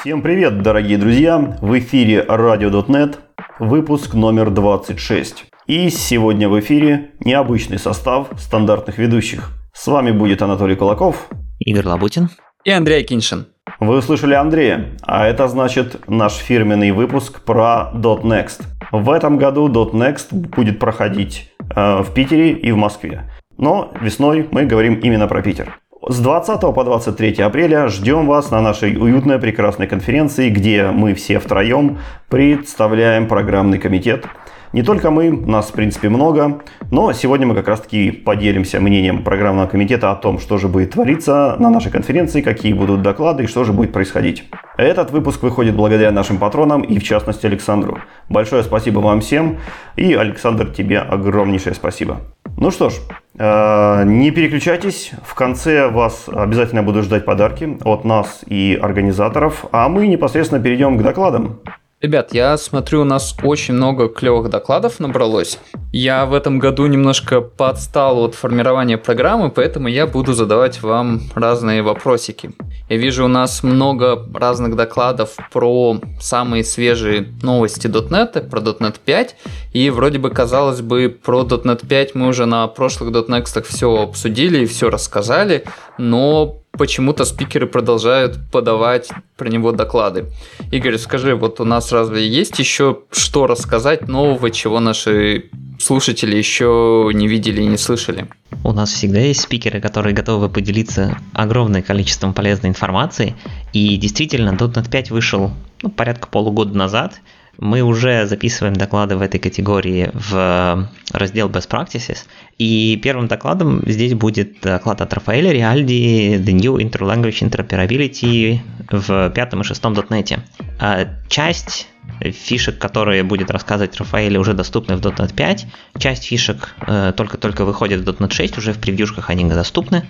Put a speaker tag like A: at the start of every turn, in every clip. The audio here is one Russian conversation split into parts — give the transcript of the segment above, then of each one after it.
A: Всем привет, дорогие друзья! В эфире Radio.net, выпуск номер 26. И сегодня в эфире необычный состав стандартных ведущих. С вами будет Анатолий Кулаков,
B: Игорь Лабутин
C: и Андрей Киншин.
A: Вы услышали Андрея, а это значит наш фирменный выпуск про .next. В этом году .next будет проходить э, в Питере и в Москве. Но весной мы говорим именно про Питер. С 20 по 23 апреля ждем вас на нашей уютной прекрасной конференции, где мы все втроем представляем программный комитет. Не только мы, нас в принципе много, но сегодня мы как раз таки поделимся мнением программного комитета о том, что же будет твориться на нашей конференции, какие будут доклады и что же будет происходить. Этот выпуск выходит благодаря нашим патронам и в частности Александру. Большое спасибо вам всем и Александр тебе огромнейшее спасибо. Ну что ж, э, не переключайтесь, в конце вас обязательно буду ждать подарки от нас и организаторов, а мы непосредственно перейдем к докладам.
C: Ребят, я смотрю, у нас очень много клевых докладов набралось. Я в этом году немножко подстал от формирования программы, поэтому я буду задавать вам разные вопросики. Я вижу у нас много разных докладов про самые свежие новости .NET, про .NET 5, и вроде бы казалось бы про .NET 5 мы уже на прошлых .NEXT все обсудили и все рассказали, но почему-то спикеры продолжают подавать про него доклады. Игорь, скажи, вот у нас разве есть еще что рассказать нового, чего наши слушатели еще не видели и не слышали?
B: У нас всегда есть спикеры, которые готовы поделиться огромным количеством полезной информации. И действительно, .NET 5 вышел ну, порядка полугода назад – мы уже записываем доклады в этой категории в раздел Best Practices. И первым докладом здесь будет доклад от Рафаэля Риальди The New Interlanguage Interoperability в пятом и шестом .NET. А часть фишек, которые будет рассказывать Рафаэль, уже доступны в .NET 5. Часть фишек э, только-только выходит в .NET 6, уже в превьюшках они доступны.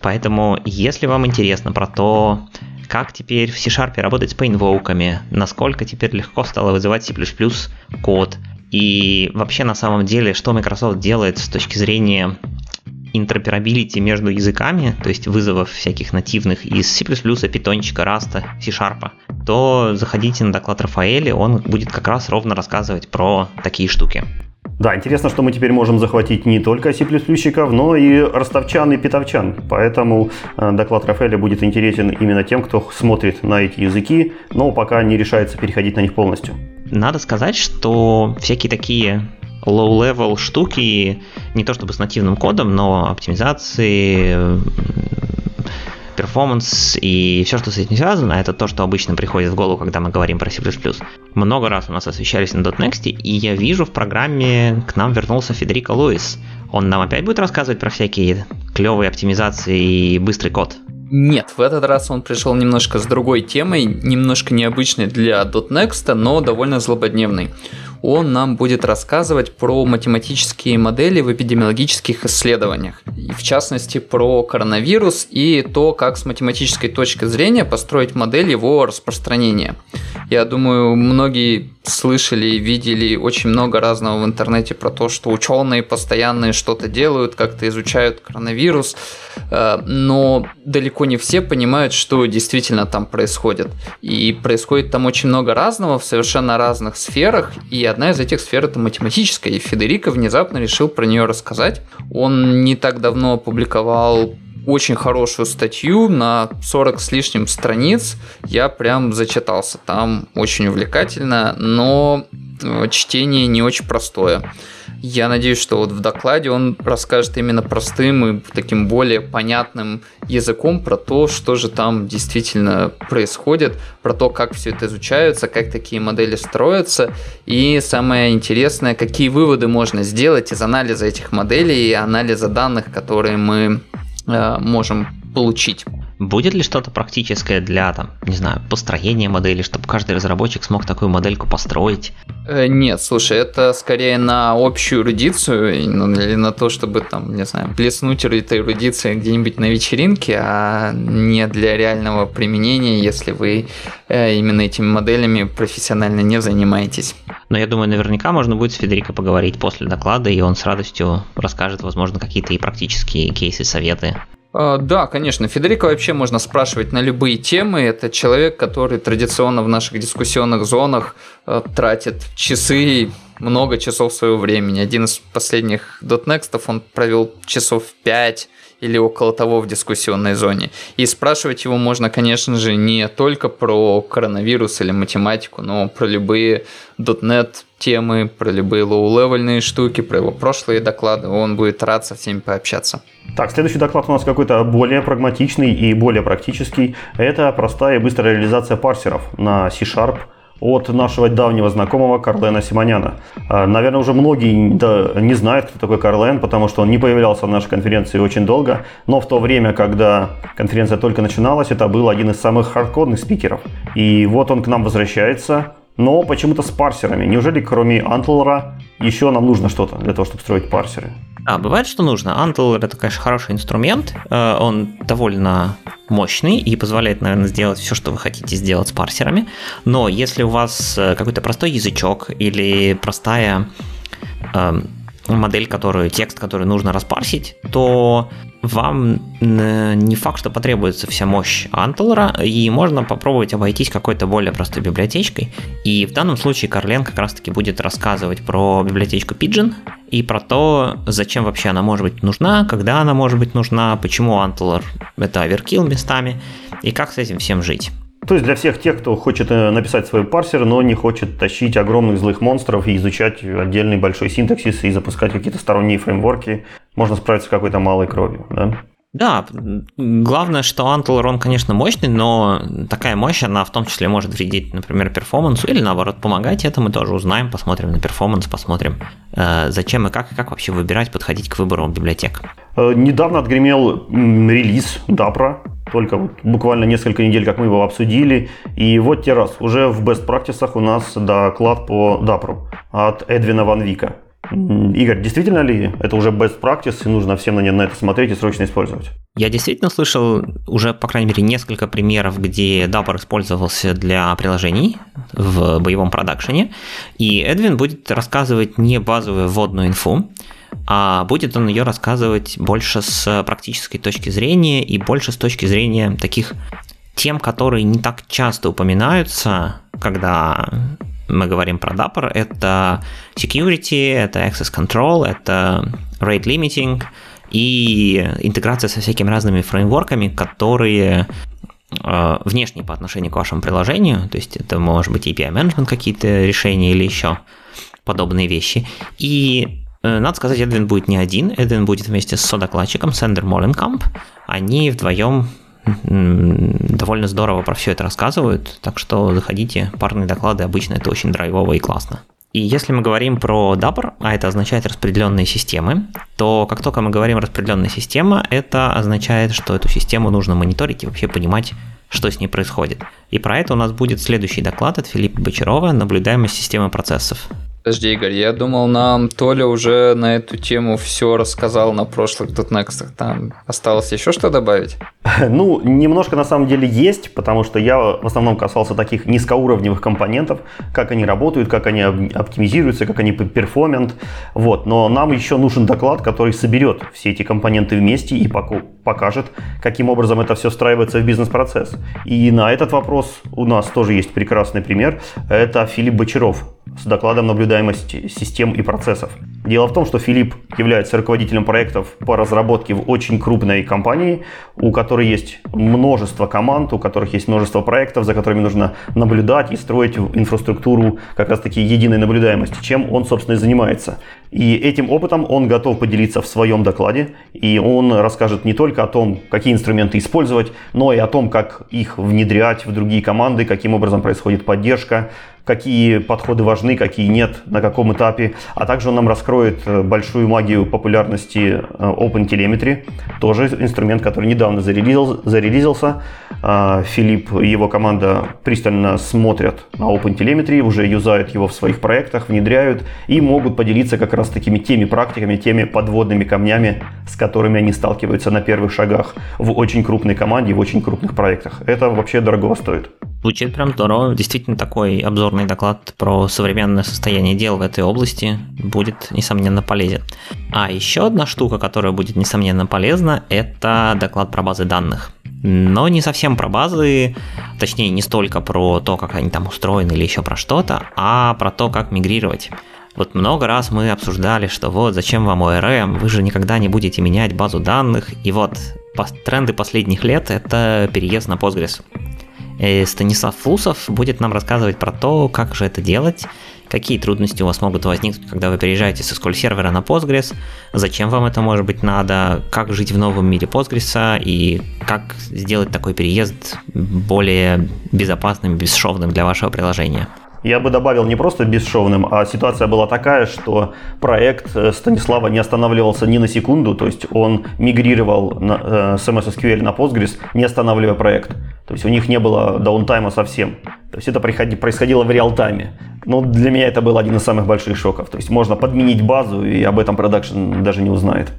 B: Поэтому, если вам интересно про то, как теперь в C-Sharp работать с painвоками, насколько теперь легко стало вызывать C++ код, и вообще на самом деле, что Microsoft делает с точки зрения интероперабилити между языками, то есть вызовов всяких нативных из C++, Python, Rust, C-Sharp, то заходите на доклад Рафаэля, он будет как раз ровно рассказывать про такие штуки.
A: Да, интересно, что мы теперь можем захватить не только C++, но и ростовчан и питовчан. Поэтому э, доклад Рафаэля будет интересен именно тем, кто смотрит на эти языки, но пока не решается переходить на них полностью.
B: Надо сказать, что всякие такие low-level штуки, не то чтобы с нативным кодом, но оптимизации, перформанс и все, что с этим связано, это то, что обычно приходит в голову, когда мы говорим про C++. Много раз у нас освещались на .next, и я вижу в программе к нам вернулся Федерико Луис. Он нам опять будет рассказывать про всякие клевые оптимизации и быстрый код.
C: Нет, в этот раз он пришел немножко с другой темой, немножко необычной для .next, но довольно злободневной он нам будет рассказывать про математические модели в эпидемиологических исследованиях. И в частности про коронавирус и то, как с математической точки зрения построить модель его распространения. Я думаю, многие слышали и видели очень много разного в интернете про то, что ученые постоянно что-то делают, как-то изучают коронавирус, э, но далеко не все понимают, что действительно там происходит. И происходит там очень много разного в совершенно разных сферах, и одна из этих сфер это математическая, и Федерико внезапно решил про нее рассказать. Он не так давно опубликовал очень хорошую статью на 40 с лишним страниц. Я прям зачитался. Там очень увлекательно, но э, чтение не очень простое. Я надеюсь, что вот в докладе он расскажет именно простым и таким более понятным языком про то, что же там действительно происходит, про то, как все это изучается, как такие модели строятся, и самое интересное, какие выводы можно сделать из анализа этих моделей и анализа данных, которые мы э, можем получить.
B: Будет ли что-то практическое для, там, не знаю, построения модели, чтобы каждый разработчик смог такую модельку построить?
C: Э, нет, слушай, это скорее на общую эрудицию, или на то, чтобы, там, не знаю, плеснуть этой эрудицией где-нибудь на вечеринке, а не для реального применения, если вы э, именно этими моделями профессионально не занимаетесь.
B: Но я думаю, наверняка можно будет с Федерико поговорить после доклада, и он с радостью расскажет, возможно, какие-то и практические кейсы, советы
C: да, конечно. Федерико вообще можно спрашивать на любые темы. Это человек, который традиционно в наших дискуссионных зонах э, тратит часы, много часов своего времени. Один из последних DotNext ов он провел часов 5 или около того в дискуссионной зоне. И спрашивать его можно, конечно же, не только про коронавирус или математику, но про любые .NET темы, про любые low-level ные штуки, про его прошлые доклады. Он будет рад со всеми пообщаться.
A: Так, следующий доклад у нас какой-то более прагматичный и более практический. Это простая и быстрая реализация парсеров на C-Sharp от нашего давнего знакомого Карлена Симоняна. А, наверное, уже многие не знают, кто такой Карлен, потому что он не появлялся на нашей конференции очень долго, но в то время, когда конференция только начиналась, это был один из самых хардкорных спикеров. И вот он к нам возвращается, но почему-то с парсерами. Неужели кроме Antlera еще нам нужно что-то для того, чтобы строить парсеры?
B: А, бывает, что нужно. Antler это, конечно, хороший инструмент. Э, он довольно мощный и позволяет, наверное, сделать все, что вы хотите сделать с парсерами. Но если у вас э, какой-то простой язычок или простая эм, модель, которую, текст, который нужно распарсить, то вам не факт, что потребуется вся мощь Антелора, и можно попробовать обойтись какой-то более простой библиотечкой. И в данном случае Карлен как раз-таки будет рассказывать про библиотечку Pigeon и про то, зачем вообще она может быть нужна, когда она может быть нужна, почему Антелор это оверкил местами, и как с этим всем жить.
A: То есть для всех тех, кто хочет э, написать свой парсер, но не хочет тащить огромных злых монстров и изучать отдельный большой синтаксис и запускать какие-то сторонние фреймворки, можно справиться с какой-то малой кровью, да?
B: Да, главное, что Antler, он, конечно, мощный, но такая мощь, она в том числе может вредить, например, перформансу или, наоборот, помогать. Это мы тоже узнаем, посмотрим на перформанс, посмотрим, э, зачем и как, и как вообще выбирать, подходить к выбору библиотек.
A: Э, недавно отгремел релиз Dapra, только вот буквально несколько недель, как мы его обсудили. И вот те раз, уже в best practices у нас доклад по Dapru от Эдвина Ван Вика. Игорь, действительно ли это уже best practice и нужно всем на это смотреть и срочно использовать?
B: Я действительно слышал уже, по крайней мере, несколько примеров, где Dapper использовался для приложений в боевом продакшене, и Эдвин будет рассказывать не базовую вводную инфу, а будет он ее рассказывать больше с практической точки зрения и больше с точки зрения таких тем, которые не так часто упоминаются, когда мы говорим про Dapper, это security, это access control, это rate limiting и интеграция со всякими разными фреймворками, которые э, внешние по отношению к вашему приложению, то есть это может быть API management какие-то решения или еще подобные вещи. И надо сказать, Эдвин будет не один, Эдвин будет вместе с содокладчиком Сендер Моленкамп. Они вдвоем довольно здорово про все это рассказывают, так что заходите, парные доклады обычно это очень драйвово и классно. И если мы говорим про Dapper, а это означает распределенные системы, то как только мы говорим распределенная система, это означает, что эту систему нужно мониторить и вообще понимать, что с ней происходит. И про это у нас будет следующий доклад от Филиппа Бочарова «Наблюдаемость системы процессов».
C: Подожди, Игорь, я думал, нам Толя уже на эту тему все рассказал на прошлых тутнекстах. Там осталось еще что добавить?
A: Ну, немножко на самом деле есть, потому что я в основном касался таких низкоуровневых компонентов, как они работают, как они оптимизируются, как они перформент. Вот. Но нам еще нужен доклад, который соберет все эти компоненты вместе и покажет, каким образом это все встраивается в бизнес-процесс. И на этот вопрос у нас тоже есть прекрасный пример. Это Филипп Бочаров, с докладом наблюдаемости систем и процессов. Дело в том, что Филипп является руководителем проектов по разработке в очень крупной компании, у которой есть множество команд, у которых есть множество проектов, за которыми нужно наблюдать и строить инфраструктуру как раз таки единой наблюдаемости, чем он, собственно, и занимается. И этим опытом он готов поделиться в своем докладе, и он расскажет не только о том, какие инструменты использовать, но и о том, как их внедрять в другие команды, каким образом происходит поддержка, какие подходы важны, какие нет, на каком этапе. А также он нам раскроет э, большую магию популярности э, OpenTelemetry, тоже инструмент, который недавно зарелизил, зарелизился. А, Филипп и его команда пристально смотрят на OpenTelemetry, уже юзают его в своих проектах, внедряют и могут поделиться как раз такими теми практиками, теми подводными камнями, с которыми они сталкиваются на первых шагах в очень крупной команде, в очень крупных проектах. Это вообще дорого стоит.
B: Звучит прям здорово. Действительно, такой обзорный доклад про современное состояние дел в этой области будет, несомненно, полезен. А еще одна штука, которая будет, несомненно, полезна, это доклад про базы данных. Но не совсем про базы, точнее, не столько про то, как они там устроены или еще про что-то, а про то, как мигрировать. Вот много раз мы обсуждали, что вот зачем вам ORM, вы же никогда не будете менять базу данных. И вот тренды последних лет это переезд на Postgres. И Станислав Фусов будет нам рассказывать про то, как же это делать, какие трудности у вас могут возникнуть, когда вы переезжаете с SQL сервера на Postgres, зачем вам это может быть надо, как жить в новом мире Postgres и как сделать такой переезд более безопасным, бесшовным для вашего приложения.
A: Я бы добавил не просто бесшовным, а ситуация была такая, что проект э, Станислава не останавливался ни на секунду, то есть он мигрировал на, э, с MS SQL на Postgres, не останавливая проект. То есть у них не было даунтайма совсем. То есть это происходило в реал-тайме. Но для меня это был один из самых больших шоков. То есть можно подменить базу, и об этом продакшн даже не узнает.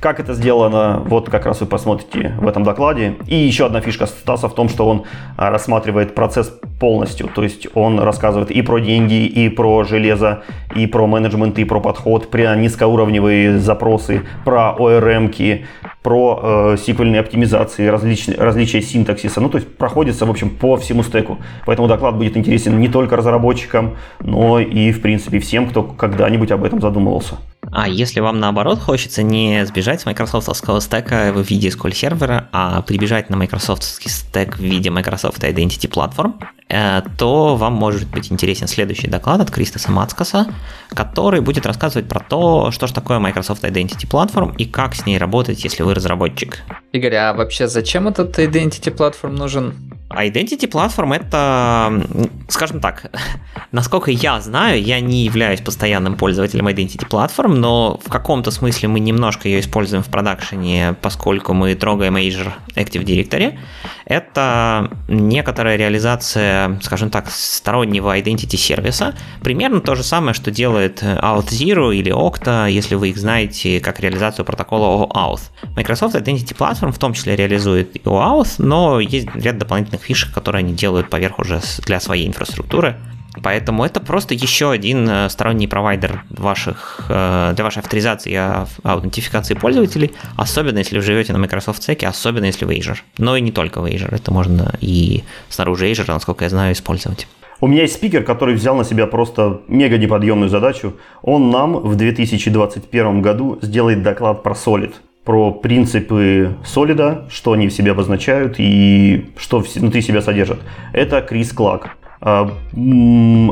A: Как это сделано, вот как раз вы посмотрите в этом докладе. И еще одна фишка Стаса в том, что он а, рассматривает процесс полностью. То есть он рассказывает и про деньги, и про железо, и про менеджмент, и про подход, про низкоуровневые запросы, про ORM-ки, про э, сиквельные оптимизации, различные, различия синтаксиса. Ну, то есть проходится, в общем, по всему стеку. Поэтому доклад будет интересен не только разработчикам, но и, в принципе, всем, кто когда-нибудь об этом задумывался.
B: А если вам наоборот хочется не сбежать с майкрософтовского стека в виде SQL сервера, а прибежать на майкрософтовский стек в виде Microsoft Identity Platform, э, то вам может быть интересен следующий доклад от Кристоса Мацкаса, который будет рассказывать про то, что же такое Microsoft Identity Platform и как с ней работать, если вы разработчик.
C: Игорь, а вообще зачем этот Identity Platform нужен?
B: Identity Platform это, скажем так, насколько я знаю, я не являюсь постоянным пользователем Identity Platform, но в каком-то смысле мы немножко ее используем в продакшене, поскольку мы трогаем Azure Active Directory. Это некоторая реализация, скажем так, стороннего Identity сервиса. Примерно то же самое, что делает OutZero или Okta, если вы их знаете, как реализацию протокола OAuth. Microsoft Identity Platform в том числе реализует OAuth, но есть ряд дополнительных фишек, которые они делают поверх уже для своей инфраструктуры. Поэтому это просто еще один э, сторонний провайдер ваших, э, для вашей авторизации и аутентификации пользователей, особенно если вы живете на Microsoft Stack, особенно если вы Azure. Но и не только в Azure, это можно и снаружи Azure, насколько я знаю, использовать.
A: У меня есть спикер, который взял на себя просто мега неподъемную задачу. Он нам в 2021 году сделает доклад про Solid про принципы солида, что они в себе обозначают и что внутри себя содержат. Это Крис Клак. А,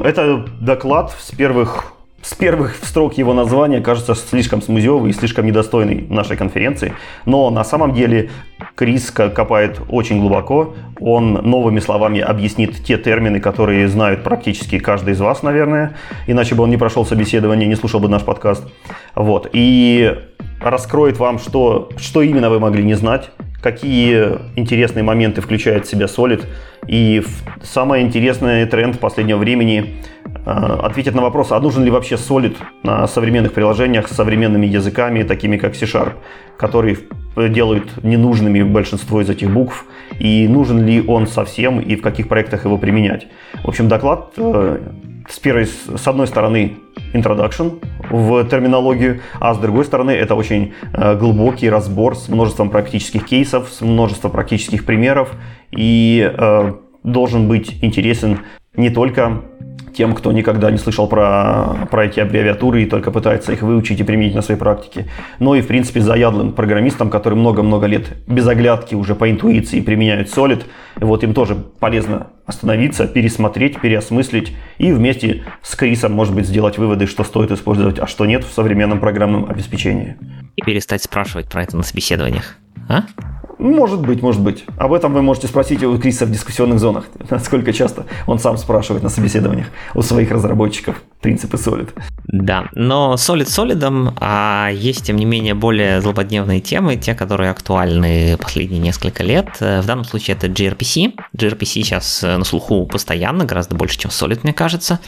A: это доклад с первых с первых строк его названия кажется слишком смузевый и слишком недостойный нашей конференции. Но на самом деле Крис копает очень глубоко. Он новыми словами объяснит те термины, которые знают практически каждый из вас, наверное. Иначе бы он не прошел собеседование, не слушал бы наш подкаст. Вот. И раскроет вам, что, что именно вы могли не знать, какие интересные моменты включает в себя Solid. И самый интересный тренд последнего времени э, ответит на вопрос, а нужен ли вообще Solid на современных приложениях с современными языками, такими как C-Sharp, которые делают ненужными большинство из этих букв, и нужен ли он совсем, и в каких проектах его применять. В общем, доклад э, с, первой, с одной стороны introduction в терминологию, а с другой стороны это очень э, глубокий разбор с множеством практических кейсов, с множеством практических примеров. И э, должен быть интересен не только тем, кто никогда не слышал про, про эти аббревиатуры и только пытается их выучить и применить на своей практике. Но и, в принципе, заядлым программистам, которые много-много лет без оглядки уже по интуиции применяют Solid. Вот им тоже полезно остановиться, пересмотреть, переосмыслить и вместе с Крисом, может быть, сделать выводы, что стоит использовать, а что нет в современном программном обеспечении.
B: И перестать спрашивать про это на собеседованиях. А?
A: Может быть, может быть. Об этом вы можете спросить у Криса в дискуссионных зонах. Насколько часто он сам спрашивает на собеседованиях у своих разработчиков принципы Solid.
B: Да, но Solid солидом, а есть, тем не менее, более злободневные темы, те, которые актуальны последние несколько лет. В данном случае это gRPC. gRPC сейчас на слуху постоянно, гораздо больше, чем Solid, мне кажется.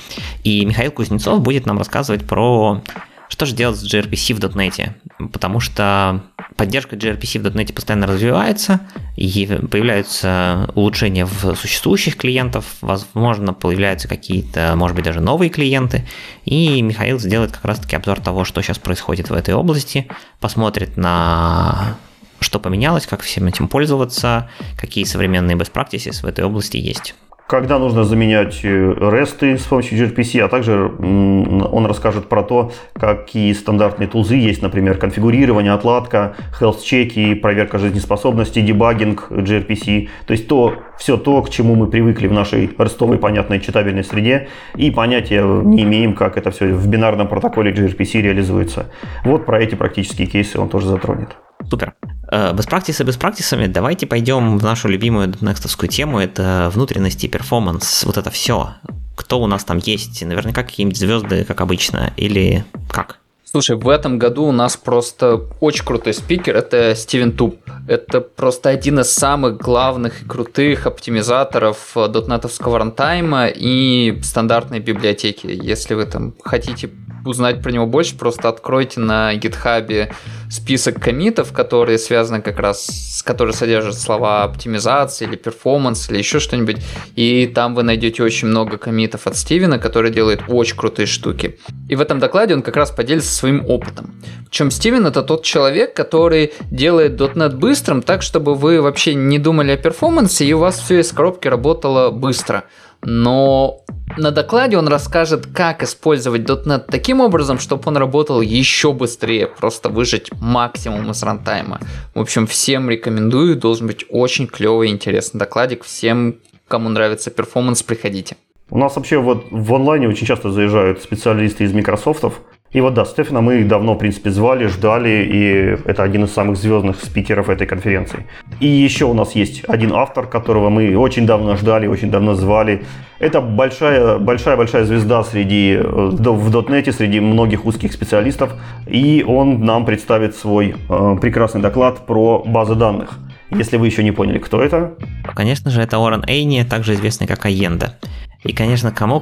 B: И Михаил Кузнецов будет нам рассказывать про Что же делать с gRPC в .NET? Потому что поддержка gRPC в .NET постоянно развивается, и появляются улучшения в существующих клиентов, возможно, появляются какие-то, может быть, даже новые клиенты, и Михаил сделает как раз-таки обзор того, что сейчас происходит в этой области, посмотрит на что поменялось, как всем этим пользоваться, какие современные best practices в этой области есть
A: когда нужно заменять э, ресты с помощью gRPC, а также он расскажет про то, какие стандартные тулзы есть, например, конфигурирование, отладка, health-чеки, проверка жизнеспособности, дебагинг gRPC, то есть то, все то, к чему мы привыкли в нашей рестовой, понятной, читабельной среде, и понятия не имеем, как это все в бинарном протоколе gRPC реализуется. Вот про эти практические кейсы он тоже затронет.
B: Супер. Без практисы без практисами, давайте пойдем в нашу любимую некстовскую тему, это внутренности, перформанс, вот это все. Кто у нас там есть? Наверняка какие-нибудь звезды, как обычно, или как?
C: Слушай, в этом году у нас просто очень крутой спикер, это Стивен Туб. Это просто один из самых главных и крутых оптимизаторов .NET овского рантайма и стандартной библиотеки. Если вы там хотите узнать про него больше, просто откройте на GitHub е список коммитов, которые связаны как раз, с которые содержат слова оптимизация или performance или еще что-нибудь, и там вы найдете очень много комитов от Стивена, который делает очень крутые штуки. И в этом докладе он как раз поделится своим опытом. Причем Стивен это тот человек, который делает .NET быстрым так, чтобы вы вообще не думали о перформансе, и у вас все из коробки работало быстро но на докладе он расскажет, как использовать .NET таким образом, чтобы он работал еще быстрее, просто выжать максимум из рантайма. В общем, всем рекомендую, должен быть очень клевый и интересный докладик. Всем, кому нравится перформанс, приходите.
A: У нас вообще вот в онлайне очень часто заезжают специалисты из Microsoft, и вот да, Стефана мы давно, в принципе, звали, ждали, и это один из самых звездных спикеров этой конференции. И еще у нас есть один автор, которого мы очень давно ждали, очень давно звали. Это большая, большая, большая звезда среди, э, в дотнете, среди многих узких специалистов, и он нам представит свой э, прекрасный доклад про базы данных. Если вы еще не поняли, кто это?
B: Конечно же, это Орен Эйни, также известный как Аенда. И, конечно, кому,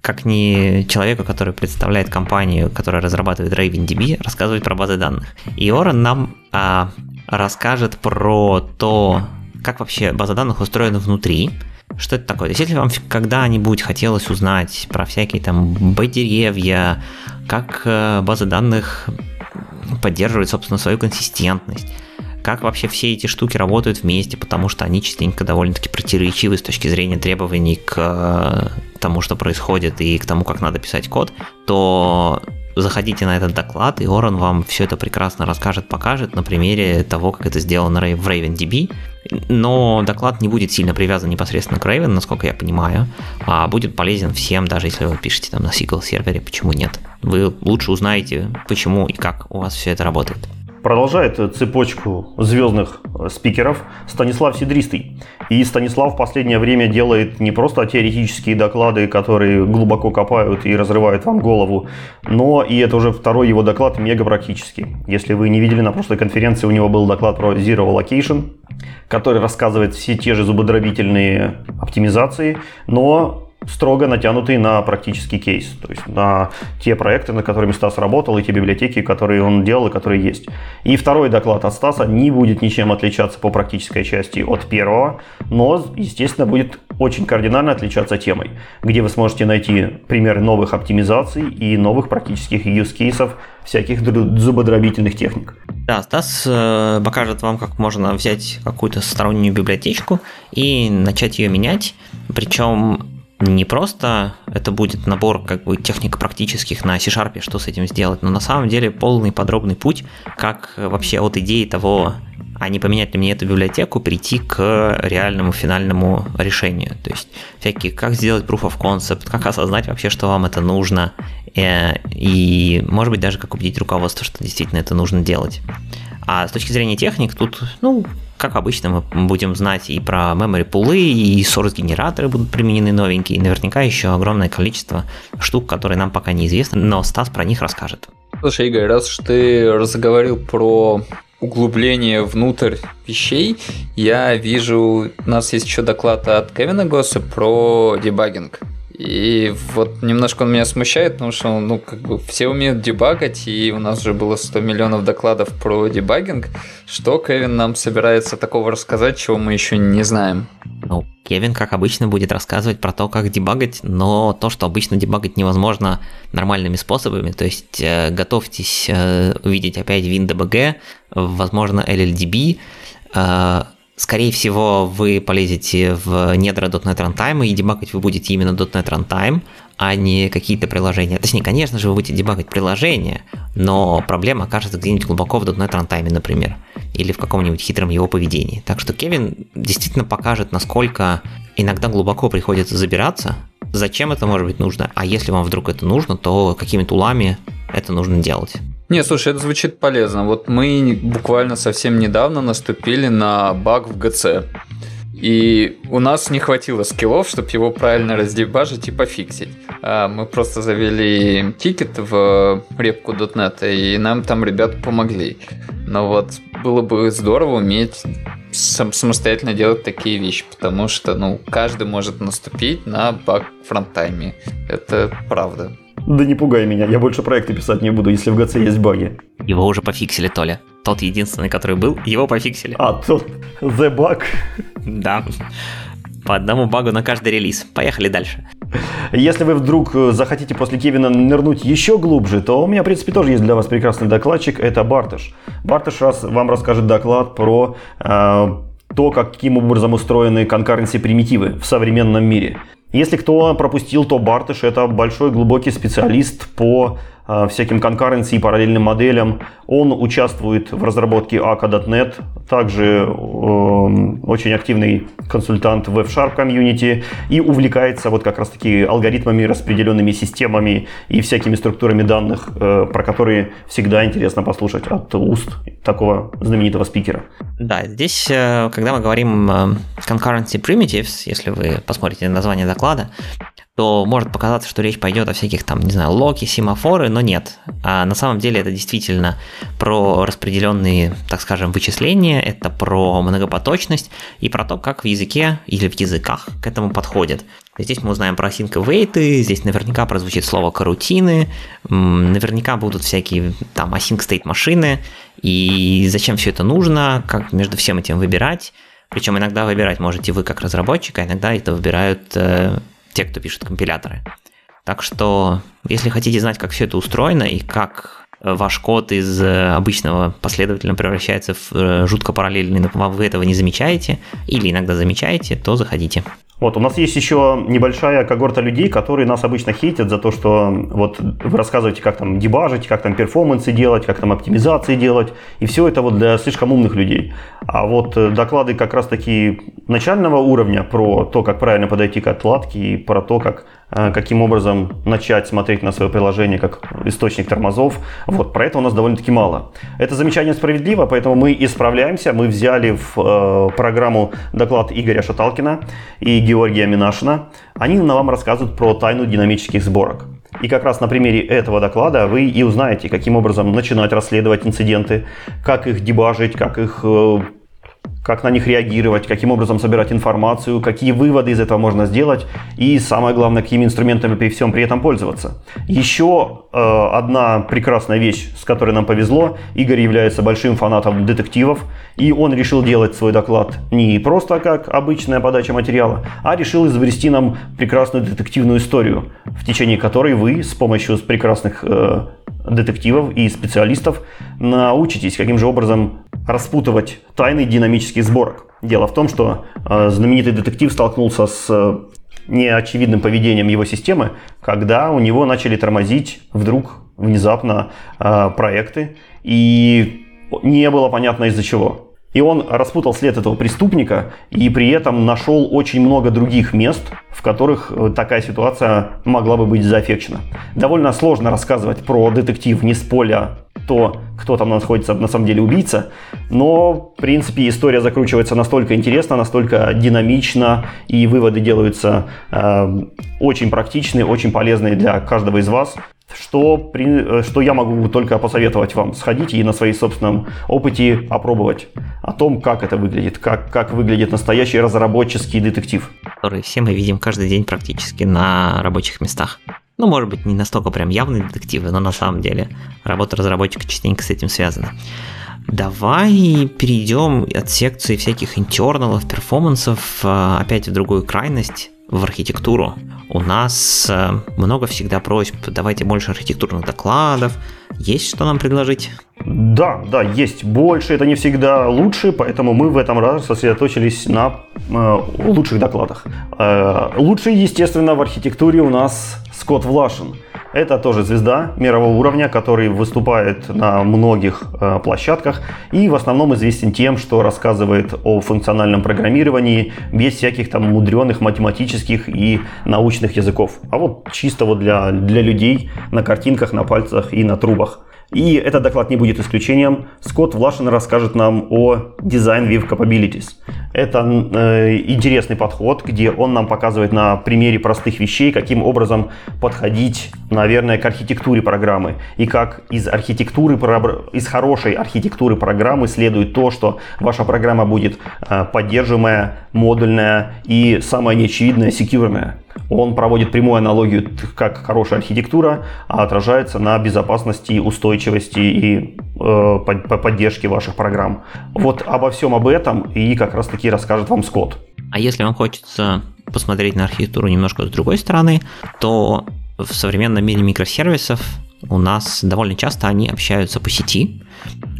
B: как не человеку, который представляет компанию, которая разрабатывает RavenDB, рассказывать про базы данных. И Орен нам а, расскажет про то, как вообще база данных устроена внутри, что это такое? То есть, если вам когда-нибудь хотелось узнать про всякие там деревья, как э, база данных поддерживает, собственно, свою консистентность, как вообще все эти штуки работают вместе, потому что они частенько довольно-таки противоречивы с точки зрения требований к э, тому, что происходит, и к тому, как надо писать код, то заходите на этот доклад, и Оран вам все это прекрасно расскажет, покажет на примере того, как это сделано в RavenDB. Но доклад не будет сильно привязан непосредственно к Raven, насколько я понимаю, а будет полезен всем, даже если вы пишете там на SQL сервере, почему нет. Вы лучше узнаете, почему и как у вас все это работает.
A: Продолжает цепочку звездных спикеров Станислав Сидристый. И Станислав в последнее время делает не просто теоретические доклады, которые глубоко копают и разрывают вам голову, но и это уже второй его доклад мега практический. Если вы не видели, на прошлой конференции у него был доклад про Zero Location, который рассказывает все те же зубодробительные оптимизации, но строго натянутый на практический кейс, то есть на те проекты, над которыми Стас работал, и те библиотеки, которые он делал и которые есть. И второй доклад от Стаса не будет ничем отличаться по практической части от первого, но, естественно, будет очень кардинально отличаться темой, где вы сможете найти примеры новых оптимизаций и новых практических use кейсов всяких зубодробительных техник.
B: Да, Стас э, покажет вам, как можно взять какую-то стороннюю библиотечку и начать ее менять. Причем не просто это будет набор как бы техник практических на C-Sharp, что с этим сделать, но на самом деле полный подробный путь, как вообще от идеи того, а не поменять ли мне эту библиотеку, прийти к реальному финальному решению. То есть всякие, как сделать proof of concept, как осознать вообще, что вам это нужно, э, и, может быть, даже как убедить руководство, что действительно это нужно делать. А с точки зрения техник, тут, ну, как обычно, мы будем знать и про memory пулы, и source-генераторы будут применены новенькие, и наверняка еще огромное количество штук, которые нам пока неизвестны, но Стас про них расскажет.
C: Слушай, Игорь, раз уж ты заговорил про углубление внутрь вещей, я вижу, у нас есть еще доклад от Кевина Госса про дебагинг. И вот немножко он меня смущает, потому что ну, как бы все умеют дебагать, и у нас уже было 100 миллионов докладов про дебагинг. Что Кевин нам собирается такого рассказать, чего мы еще не знаем?
B: Ну, Кевин, как обычно, будет рассказывать про то, как дебагать, но то, что обычно дебагать невозможно нормальными способами, то есть э, готовьтесь э, увидеть опять WinDBG, возможно, LLDB, э, скорее всего, вы полезете в недра .NET Runtime, и дебагать вы будете именно .NET Runtime, а не какие-то приложения. Точнее, конечно же, вы будете дебагать приложения, но проблема окажется где-нибудь глубоко в .NET Runtime, например, или в каком-нибудь хитром его поведении. Так что Кевин действительно покажет, насколько иногда глубоко приходится забираться, зачем это может быть нужно, а если вам вдруг это нужно, то какими тулами это нужно делать.
C: Не, слушай, это звучит полезно. Вот мы буквально совсем недавно наступили на баг в ГЦ. И у нас не хватило скиллов, чтобы его правильно раздебажить и пофиксить. А мы просто завели тикет в репку .NET, и нам там ребята помогли. Но вот было бы здорово уметь сам, самостоятельно делать такие вещи, потому что ну, каждый может наступить на баг в фронтайме. Это правда.
A: Да не пугай меня, я больше проекты писать не буду, если в ГЦ есть баги.
B: Его уже пофиксили, Толя. Тот единственный, который был, его пофиксили.
A: А, тот The Bug?
B: Да. По одному багу на каждый релиз. Поехали дальше.
A: Если вы вдруг э, захотите после Кевина нырнуть еще глубже, то у меня, в принципе, тоже есть для вас прекрасный докладчик. Это Бартыш. Бартыш раз, вам расскажет доклад про э, то, каким образом устроены конкуренции примитивы в современном мире. Если кто пропустил, то Бартыш это большой глубокий специалист по всяким конкуренции и параллельным моделям. Он участвует в разработке AK.net, также э, очень активный консультант в F-Sharp комьюнити и увлекается вот как раз таки алгоритмами, распределенными системами и всякими структурами данных, э, про которые всегда интересно послушать от уст такого знаменитого спикера.
B: Да, здесь, э, когда мы говорим concurrency primitives, если вы посмотрите название доклада, то может показаться, что речь пойдет о всяких там, не знаю, локи, семафоры, но нет. А на самом деле это действительно про распределенные, так скажем, вычисления, это про многопоточность и про то, как в языке или в языках к этому подходят. Здесь мы узнаем про async await, здесь наверняка прозвучит слово карутины, наверняка будут всякие там async state машины, и зачем все это нужно, как между всем этим выбирать. Причем иногда выбирать можете вы как разработчик, а иногда это выбирают э, те, кто пишет компиляторы. Так что, если хотите знать, как все это устроено и как ваш код из э, обычного последовательно превращается в э, жутко параллельный, но вы этого не замечаете или иногда замечаете, то заходите.
A: Вот, у нас есть еще небольшая когорта людей, которые нас обычно хейтят за то, что вот вы рассказываете, как там дебажить, как там перформансы делать, как там оптимизации делать, и все это вот для слишком умных людей. А вот э, доклады как раз таки начального уровня про то, как правильно подойти к отладке и про то, как Э, каким образом начать смотреть на свое приложение как источник тормозов. Вот, про это у нас довольно-таки мало. Это замечание справедливо, поэтому мы исправляемся. Мы взяли в э, программу доклад Игоря Шаталкина и Георгия Минашина. Они вам рассказывают про тайну динамических сборок. И как раз на примере этого доклада вы и узнаете, каким образом начинать расследовать инциденты, как их дебажить, как их э, как на них реагировать, каким образом собирать информацию, какие выводы из этого можно сделать и, самое главное, какими инструментами при всем при этом пользоваться. Еще э, одна прекрасная вещь, с которой нам повезло. Игорь является большим фанатом детективов, и он решил делать свой доклад не просто как обычная подача материала, а решил изобрести нам прекрасную детективную историю, в течение которой вы с помощью прекрасных э, детективов и специалистов научитесь, каким же образом распутывать тайны динамических сборок. Дело в том, что э, знаменитый детектив столкнулся с э, неочевидным поведением его системы, когда у него начали тормозить вдруг внезапно э, проекты, и не было понятно из-за чего. И он распутал след этого преступника и при этом нашел очень много других мест, в которых э, такая ситуация могла бы быть зафекчена. Довольно сложно рассказывать про детектив не с поля то, кто там находится на самом деле убийца, но, в принципе, история закручивается настолько интересно, настолько динамично, и выводы делаются э, очень практичные, очень полезные для каждого из вас что, при, что я могу только посоветовать вам. Сходите и на своей собственном опыте опробовать о том, как это выглядит, как, как выглядит настоящий разработческий детектив.
B: которые все мы видим каждый день практически на рабочих местах. Ну, может быть, не настолько прям явные детективы, но на самом деле работа разработчика частенько с этим связана. Давай перейдем от секции всяких интерналов, перформансов э, опять в другую крайность, в архитектуру. У нас э, много всегда просьб, давайте больше архитектурных докладов. Есть что нам предложить?
A: Да, да, есть больше, это не всегда лучше, поэтому мы в этом раз сосредоточились на э, лучших докладах. Э, лучший, естественно, в архитектуре у нас Скотт Влашин. Это тоже звезда мирового уровня, который выступает на многих э, площадках и в основном известен тем, что рассказывает о функциональном программировании без всяких там мудреных математических и научных языков. А вот чисто вот для, для людей на картинках, на пальцах и на трубах. И этот доклад не будет исключением. Скотт Влашин расскажет нам о Design with Capabilities. Это э, интересный подход, где он нам показывает на примере простых вещей, каким образом подходить, наверное, к архитектуре программы. И как из архитектуры, из хорошей архитектуры программы следует то, что ваша программа будет э, поддерживаемая, модульная и, самое неочевидное, секьюрная. Он проводит прямую аналогию, как хорошая архитектура отражается на безопасности, устойчивости и э, поддержке ваших программ. Вот обо всем об этом и как раз таки расскажет вам Скотт.
B: А если вам хочется посмотреть на архитектуру немножко с другой стороны, то в современном мире микросервисов у нас довольно часто они общаются по сети,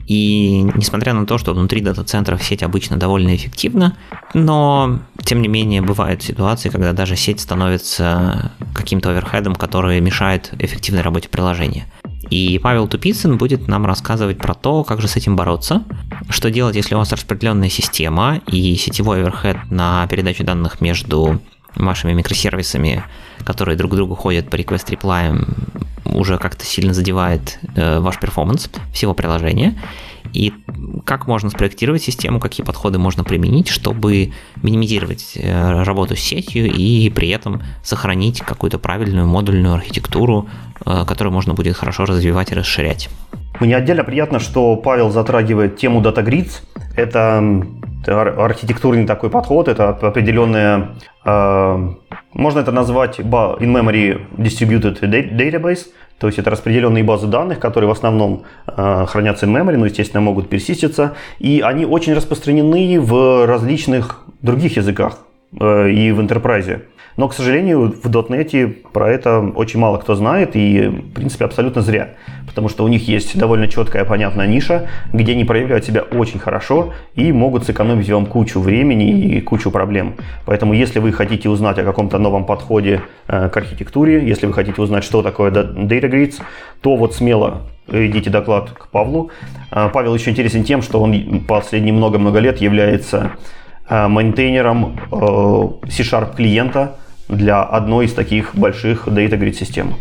B: и несмотря на то, что внутри дата-центров сеть обычно довольно эффективна, но тем не менее бывают ситуации, когда даже сеть становится каким-то оверхедом, который мешает эффективной работе приложения. И Павел Тупицын будет нам рассказывать про то, как же с этим бороться, что делать, если у вас распределенная система и сетевой оверхед на передачу данных между вашими микросервисами, которые друг к другу ходят по request реплаям, уже как-то сильно задевает э, ваш перформанс всего приложения. И как можно спроектировать систему, какие подходы можно применить, чтобы минимизировать э, работу с сетью и при этом сохранить какую-то правильную модульную архитектуру, э, которую можно будет хорошо развивать и расширять.
A: Мне отдельно приятно, что Павел затрагивает тему DataGrids. Это архитектурный такой подход, это определенная, э, можно это назвать in-memory distributed database, то есть это распределенные базы данных, которые в основном э, хранятся in-memory, но, естественно, могут персиститься, и они очень распространены в различных других языках э, и в enterprise. Но, к сожалению, в .NET про это очень мало кто знает, и, в принципе, абсолютно зря. Потому что у них есть довольно четкая, понятная ниша, где они проявляют себя очень хорошо и могут сэкономить вам кучу времени и кучу проблем. Поэтому, если вы хотите узнать о каком-то новом подходе э, к архитектуре, если вы хотите узнать, что такое Data Grids, то вот смело идите доклад к Павлу. Э, Павел еще интересен тем, что он последние много-много лет является э, мейнтейнером C-Sharp клиента, для одной из таких больших Data Grid систем.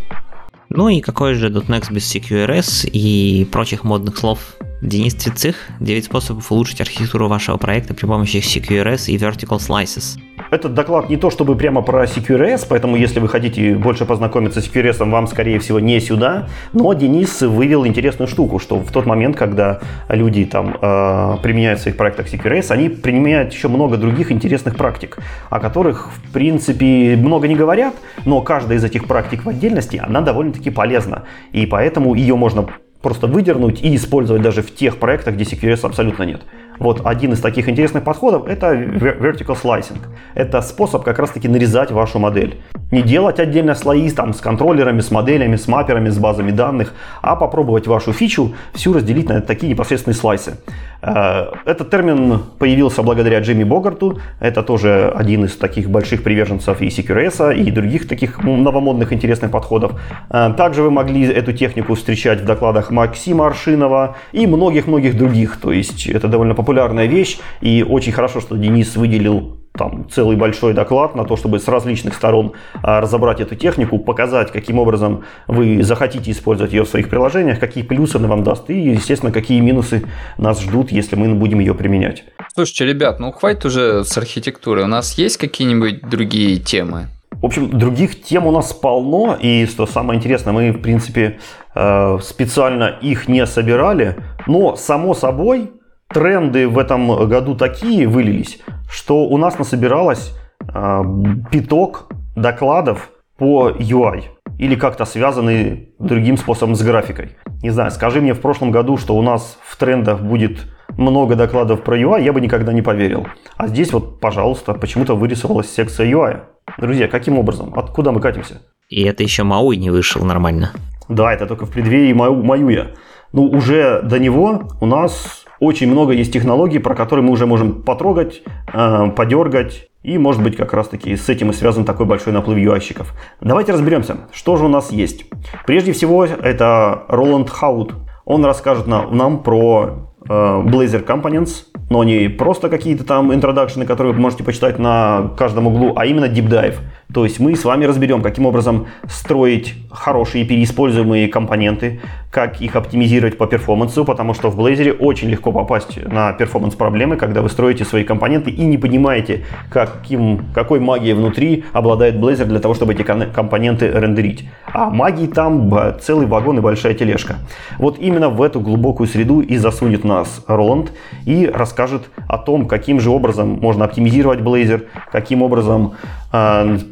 B: Ну и какой же .next без CQRS и прочих модных слов? Денис Цицих, 9 способов улучшить архитектуру вашего проекта при помощи CQRS и Vertical Slices.
A: Этот доклад не то чтобы прямо про CQRS, поэтому если вы хотите больше познакомиться с CQRS, вам, скорее всего, не сюда. Но Денис вывел интересную штуку, что в тот момент, когда люди там э, применяют в своих проектах CQRS, они применяют еще много других интересных практик, о которых, в принципе, много не говорят, но каждая из этих практик в отдельности, она довольно-таки полезна. И поэтому ее можно просто выдернуть и использовать даже в тех проектах, где CQRS абсолютно нет. Вот один из таких интересных подходов – это vertical slicing. Это способ как раз-таки нарезать вашу модель. Не делать отдельно слои там, с контроллерами, с моделями, с мапперами, с базами данных, а попробовать вашу фичу всю разделить на такие непосредственные слайсы. Э, этот термин появился благодаря Джимми Богарту. Это тоже один из таких больших приверженцев и CQRS, и других таких новомодных интересных подходов. Э, также вы могли эту технику встречать в докладах Максима Аршинова и многих-многих других. То есть это довольно популярная вещь, и очень хорошо, что Денис выделил там целый большой доклад на то, чтобы с различных сторон а, разобрать эту технику, показать, каким образом вы захотите использовать ее в своих приложениях, какие плюсы она вам даст и, естественно, какие минусы нас ждут, если мы будем ее применять.
C: Слушайте, ребят, ну хватит уже с архитектурой. У нас есть какие-нибудь другие темы?
A: В общем, других тем у нас полно, и что самое интересное, мы, в принципе, э, специально их не собирали, но, само собой, тренды в этом году такие вылились, что у нас насобиралось э, пяток докладов по UI или как-то связаны другим способом с графикой. Не знаю, скажи мне в прошлом году, что у нас в трендах будет много докладов про UI, я бы никогда не поверил. А здесь вот, пожалуйста, почему-то вырисовалась секция UI. Друзья, каким образом? Откуда мы катимся?
B: И это еще Мауи не вышел нормально.
A: Да, это только в преддверии Мау, Маюя. Ну, уже до него у нас очень много есть технологий, про которые мы уже можем потрогать, э, подергать, и, может быть, как раз-таки с этим и связан такой большой наплыв UI-щиков. Давайте разберемся, что же у нас есть. Прежде всего, это Роланд Хаут. Он расскажет нам про э, Blazor Components, но не просто какие-то там интродакшены, которые вы можете почитать на каждом углу, а именно deep dive. То есть мы с вами разберем, каким образом строить хорошие переиспользуемые компоненты, как их оптимизировать по перформансу, потому что в Blazor очень легко попасть на перформанс-проблемы, когда вы строите свои компоненты и не понимаете, каким, какой магией внутри обладает Blazor для того, чтобы эти компоненты рендерить. А магии там целый вагон и большая тележка. Вот именно в эту глубокую среду и засунет нас Роланд и расскажет о том, каким же образом можно оптимизировать Blazor, каким образом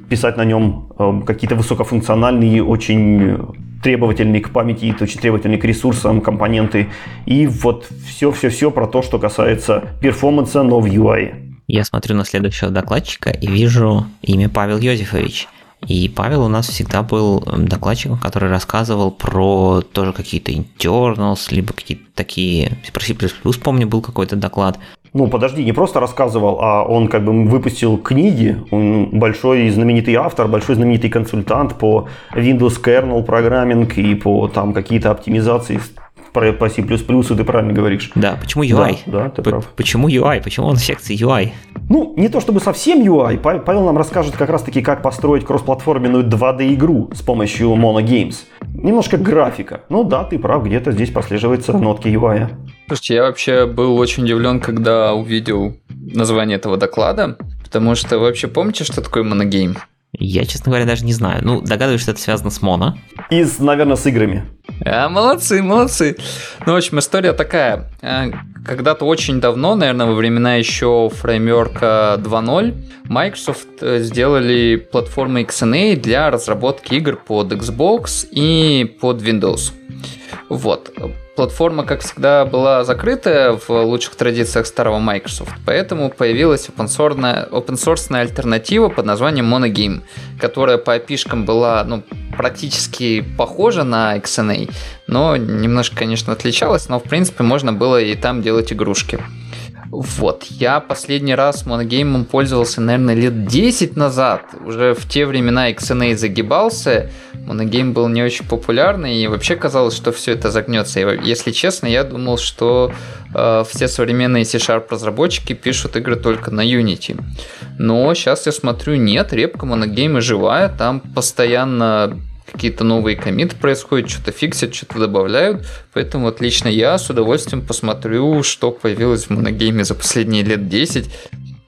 A: писать на нем э, какие-то высокофункциональные, очень требовательные к памяти очень требовательные к ресурсам компоненты. И вот все-все-все про то, что касается перформанса, но в UI.
B: Я смотрю на следующего докладчика и вижу имя Павел Йозефович. И Павел у нас всегда был эм, докладчиком, который рассказывал про тоже какие-то internals, либо какие-то такие... Про C++, помню, был какой-то доклад.
A: Ну, подожди, не просто рассказывал, а он как бы выпустил книги. Он большой знаменитый автор, большой знаменитый консультант по Windows kernel программинг и по там какие-то оптимизации про, по C++, ты правильно говоришь.
B: Да, почему UI?
A: Да, да ты прав.
B: Почему UI? Почему он в секции UI?
A: Ну, не то чтобы совсем UI. Павел нам расскажет как раз-таки, как построить кроссплатформенную 2D-игру с помощью Mono Games. Немножко графика. Ну да, ты прав, где-то здесь прослеживается нотки UI.
C: Слушайте, я вообще был очень удивлен, когда увидел название этого доклада, потому что вы вообще помните, что такое моногейм?
B: Я, честно говоря, даже не знаю. Ну, догадываюсь, что это связано с моно.
A: И, с, наверное, с играми.
C: А, молодцы, молодцы. Ну, в общем, история такая. А, когда-то очень давно, наверное, во времена еще фреймворка 2.0, Microsoft э, сделали платформу XNA для разработки игр под Xbox и под Windows. Вот. Платформа, как всегда, была закрытая в лучших традициях старого Microsoft, поэтому появилась open-source, open альтернатива под названием Monogame, которая по опишкам была ну, практически похожа на XNA, но немножко, конечно, отличалась, но в принципе можно было и там делать игрушки. Вот, я последний раз моногеймом пользовался, наверное, лет 10 назад. Уже в те времена XNA загибался, моногейм был не очень популярный, и вообще казалось, что все это загнется. И, если честно, я думал, что э, все современные C-Sharp разработчики пишут игры только на Unity. Но сейчас я смотрю, нет, репка моногейма живая, там постоянно какие-то новые комиты происходят, что-то фиксят, что-то добавляют. Поэтому вот лично я с удовольствием посмотрю, что появилось в моногейме за последние лет 10.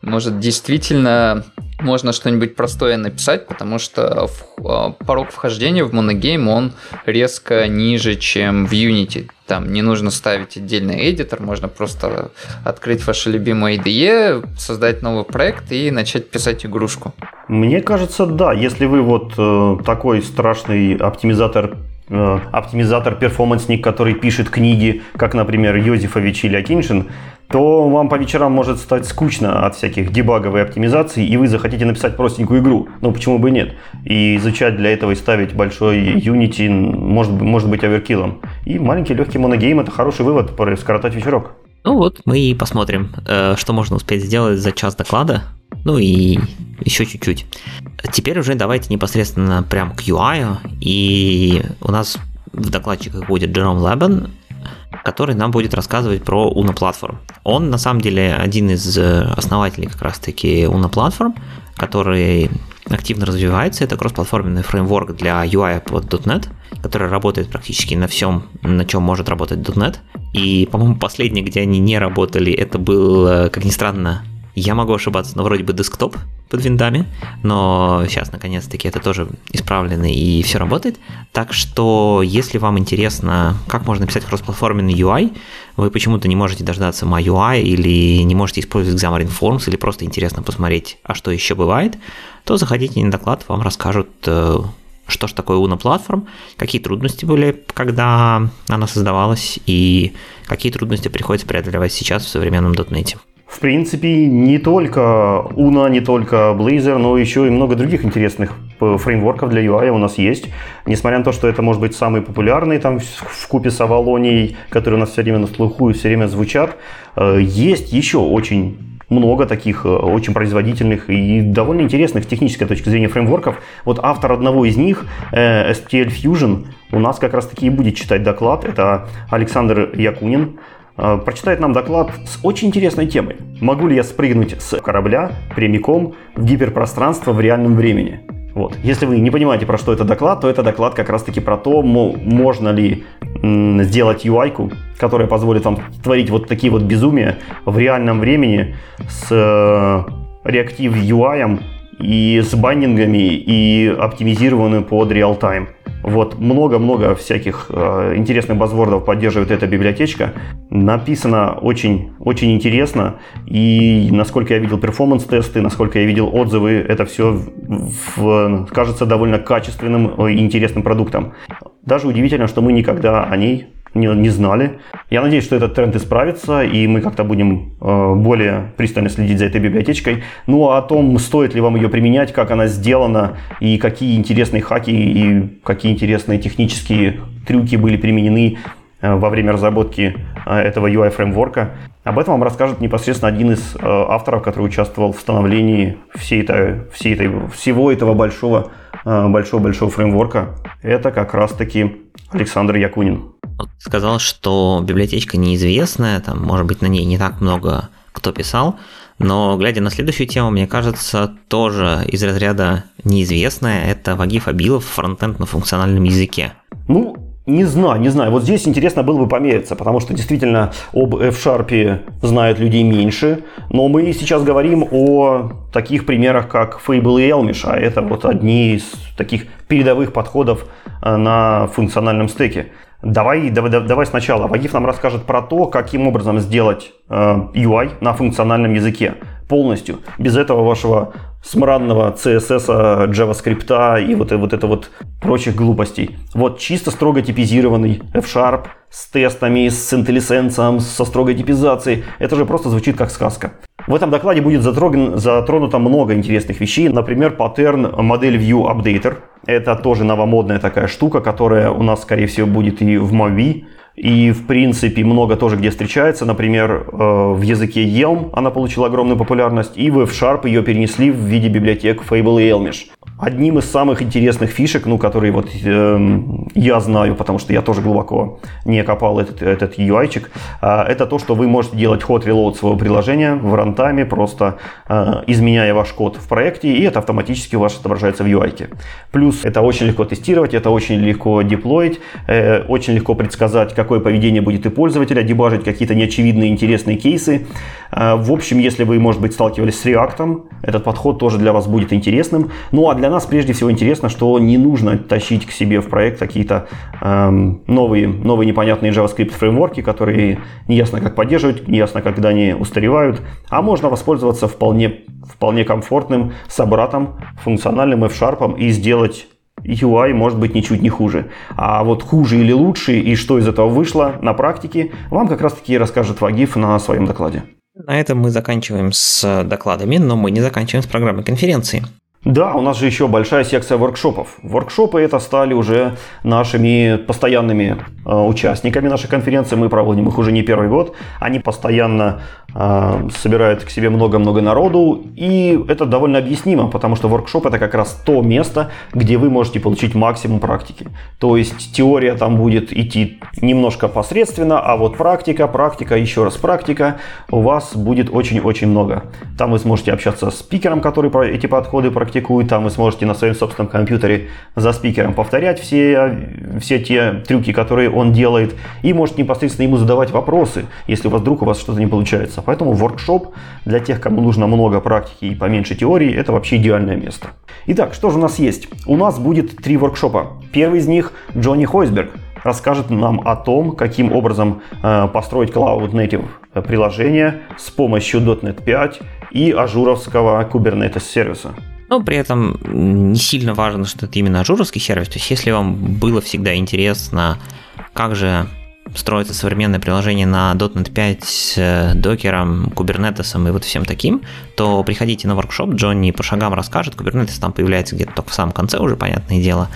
C: Может, действительно можно что-нибудь простое написать, потому что а, порог вхождения в моногейм, он резко ниже, чем в Unity. Там не нужно ставить отдельный эдитор, можно просто открыть ваше любимое IDE, создать новый проект и начать писать игрушку.
A: Мне кажется, да. Если вы вот э, такой страшный оптимизатор э, оптимизатор перформансник, который пишет книги, как, например, Йозефович или Акиншин, то вам по вечерам может стать скучно от всяких дебаговой оптимизации, и вы захотите написать простенькую игру. Ну, почему бы нет? И изучать для этого и ставить большой Unity может, может быть оверкиллом. И маленький легкий моногейм – это хороший вывод, скоротать вечерок.
B: Ну вот, мы и посмотрим, э, что можно успеть сделать за час доклада. Ну и еще чуть-чуть. Теперь уже давайте непосредственно прям к UI. И у нас в докладчиках будет Джером Лебен, который нам будет рассказывать про Uno Platform. Он на самом деле один из э, основателей как раз-таки Uno Platform, который активно развивается. Это кроссплатформенный фреймворк для UI под .NET, который работает практически на всем, на чем может работать .NET. И, по-моему, последний, где они не работали, это был, э, как ни странно, Я могу ошибаться, но вроде бы десктоп под виндами, но сейчас наконец-таки это тоже исправлено и все работает. Так что, если вам интересно, как можно писать кроссплатформенный UI, вы почему-то не можете дождаться MyUI или не можете использовать Xamarin Forms или просто интересно посмотреть, а что еще бывает, то заходите на доклад, вам расскажут э, что же такое Uno Platform, какие трудности были, когда она создавалась, и какие трудности приходится преодолевать сейчас в современном .NET.
A: В принципе, не только Uno, не только Blazor, но еще и много других интересных э, фреймворков для UI у нас есть. Несмотря на то, что это может быть самый популярный там в купе с Авалонией, которые у нас все время на слуху и все время звучат, э, есть еще очень много таких э, очень производительных и довольно интересных с технической точки зрения фреймворков. Вот автор одного из них, STL Fusion, у нас как раз таки и будет читать доклад. Это Александр Якунин. Э, прочитает нам доклад с очень интересной темой. Могу ли я спрыгнуть с корабля прямиком в гиперпространство в реальном времени? Вот. Если вы не понимаете, про что это доклад, то это доклад как раз-таки про то, можно ли сделать UI, которая позволит вам творить вот такие вот безумия в реальном времени с э, реактив UI и с байнингами и оптимизированную под реал-тайм. Вот много-много всяких э, интересных базвордов поддерживает эта библиотечка. Написано очень, очень интересно. И насколько я видел перформанс-тесты, насколько я видел отзывы, это все в, в, кажется довольно качественным и интересным продуктом. Даже удивительно, что мы никогда о ней не, не знали. Я надеюсь, что этот тренд исправится, и мы как-то будем э, более пристально следить за этой библиотечкой. Ну а о том, стоит ли вам ее применять, как она сделана, и какие интересные хаки и какие интересные технические трюки были применены э, во время разработки э, этого UI-фреймворка. Об этом вам расскажет непосредственно один из авторов, который участвовал в становлении всей этой, всей этой, всего этого большого большого-большого фреймворка. Это как раз-таки Александр Якунин.
B: Сказал, что библиотечка неизвестная, там, может быть, на ней не так много кто писал, но глядя на следующую тему, мне кажется, тоже из разряда неизвестная, это Вагиф Абилов фронтенд на функциональном языке.
A: Ну, не знаю, не знаю. Вот здесь интересно было бы помериться, потому что действительно об F-Sharp знают людей меньше. Но мы сейчас говорим о таких примерах, как Fable и Elmish, а это вот одни из таких передовых подходов э, на функциональном стеке. Давай, давай, давай сначала. Вагиф нам расскажет про то, каким образом сделать э, UI на функциональном языке полностью. Без этого вашего смрадного CSS, JavaScript и вот, вот это вот прочих глупостей. Вот чисто строго типизированный F-Sharp с тестами, с IntelliSense, со строгой типизацией. Это же просто звучит как сказка. В этом докладе будет затроган, затронуто много интересных вещей. Например, паттерн модель View Updater. Это тоже новомодная такая штука, которая у нас, скорее всего, будет и в Movi. И, в принципе, много тоже где встречается. Например, э, в языке Elm она получила огромную популярность, и в F-Sharp ее перенесли в виде библиотек Fable и Elmish. Одним из самых интересных фишек, ну, которые вот э, я знаю, потому что я тоже глубоко не копал этот, этот UI-чик, э, это то, что вы можете делать hot reload своего приложения в рантайме, просто э, изменяя ваш код в проекте, и это автоматически у вас отображается в UI. -ке. Плюс это очень легко тестировать, это очень легко деплоить, э, очень легко предсказать, какое поведение будет у пользователя, дебажить какие-то неочевидные интересные кейсы. Э, в общем, если вы, может быть, сталкивались с React, этот подход тоже для вас будет интересным. Ну а для нас прежде всего интересно, что не нужно тащить к себе в проект какие-то эм, новые, новые непонятные JavaScript фреймворки, которые неясно как поддерживать, неясно когда они устаревают, а можно воспользоваться вполне, вполне комфортным собратом, функциональным F-Sharp и сделать UI может быть ничуть не хуже. А вот хуже или лучше и что из этого вышло на практике, вам как раз таки расскажет Вагиф на своем докладе.
B: На этом мы заканчиваем с докладами, но мы не заканчиваем с программой конференции.
A: Да, у нас же еще большая секция воркшопов. Воркшопы это стали уже нашими постоянными э, участниками нашей конференции. Мы проводим их уже не первый год. Они постоянно э, собирают к себе много-много народу. И это довольно объяснимо, потому что воркшоп это как раз то место, где вы можете получить максимум практики. То есть теория там будет идти немножко посредственно, а вот практика, практика, еще раз практика у вас будет очень-очень много. Там вы сможете общаться с спикером, который эти подходы практикует, там вы сможете на своем собственном компьютере за спикером повторять все, все те трюки, которые он делает, и можете непосредственно ему задавать вопросы, если у вас вдруг у вас что-то не получается. Поэтому воркшоп для тех, кому нужно много практики и поменьше теории, это вообще идеальное место. Итак, что же у нас есть? У нас будет три воркшопа. Первый из них Джонни Хойсберг расскажет нам о том, каким образом э, построить Cloud Native приложение с помощью .NET 5 и Azure овского Kubernetes сервиса.
B: Но при этом не сильно важно, что это именно Azure овский сервис. То есть, если вам было всегда интересно, как же строится современное приложение на .NET 5 с Docker ом, Kubernetes ом и вот всем таким, то приходите на воркшоп, Джонни по шагам расскажет, Kubernetes там появляется где-то только в самом конце уже, понятное дело,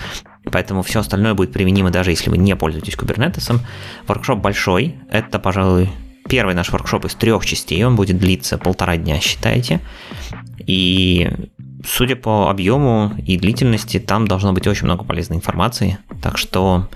B: поэтому все остальное будет применимо даже если вы не пользуетесь кубернетесом. Воркшоп большой, это, пожалуй, первый наш воркшоп из трех частей, он будет длиться полтора дня, считайте, и судя по объему и длительности, там должно быть очень много полезной информации. Так что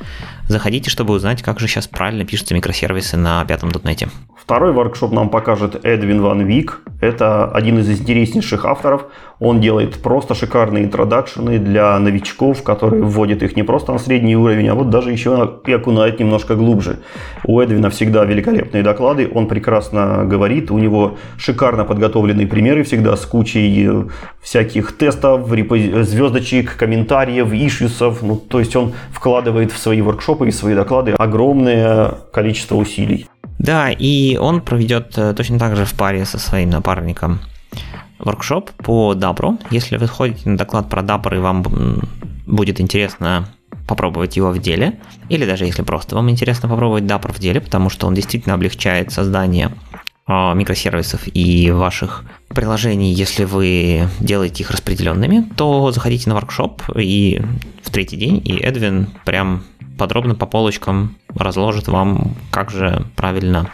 B: заходите, чтобы узнать, как же сейчас правильно пишутся микросервисы на пятом дотнете.
A: Второй воркшоп нам покажет Эдвин Ван Вик. Это один из интереснейших авторов. Он делает просто шикарные интродакшены для новичков, которые вводят их не просто на средний уровень, а вот даже еще и окунает немножко глубже. У Эдвина всегда великолепные доклады, он прекрасно говорит, у него шикарно подготовленные примеры всегда с кучей э, всяких тестов, звездочек, комментариев, ишьюсов. Ну, то есть он вкладывает в свои воркшопы и свои доклады огромное количество усилий.
B: Да, и он проведет э, точно так же в паре со своим напарником воркшоп по Дабру. Если вы ходите на доклад про Дабр и вам будет интересно попробовать его в деле, или даже если просто вам интересно попробовать Dapper в деле, потому что он действительно облегчает создание а, микросервисов и ваших приложений, если вы делаете их распределенными, то заходите на воркшоп и в третий день, и Эдвин прям подробно по полочкам разложит вам, как же правильно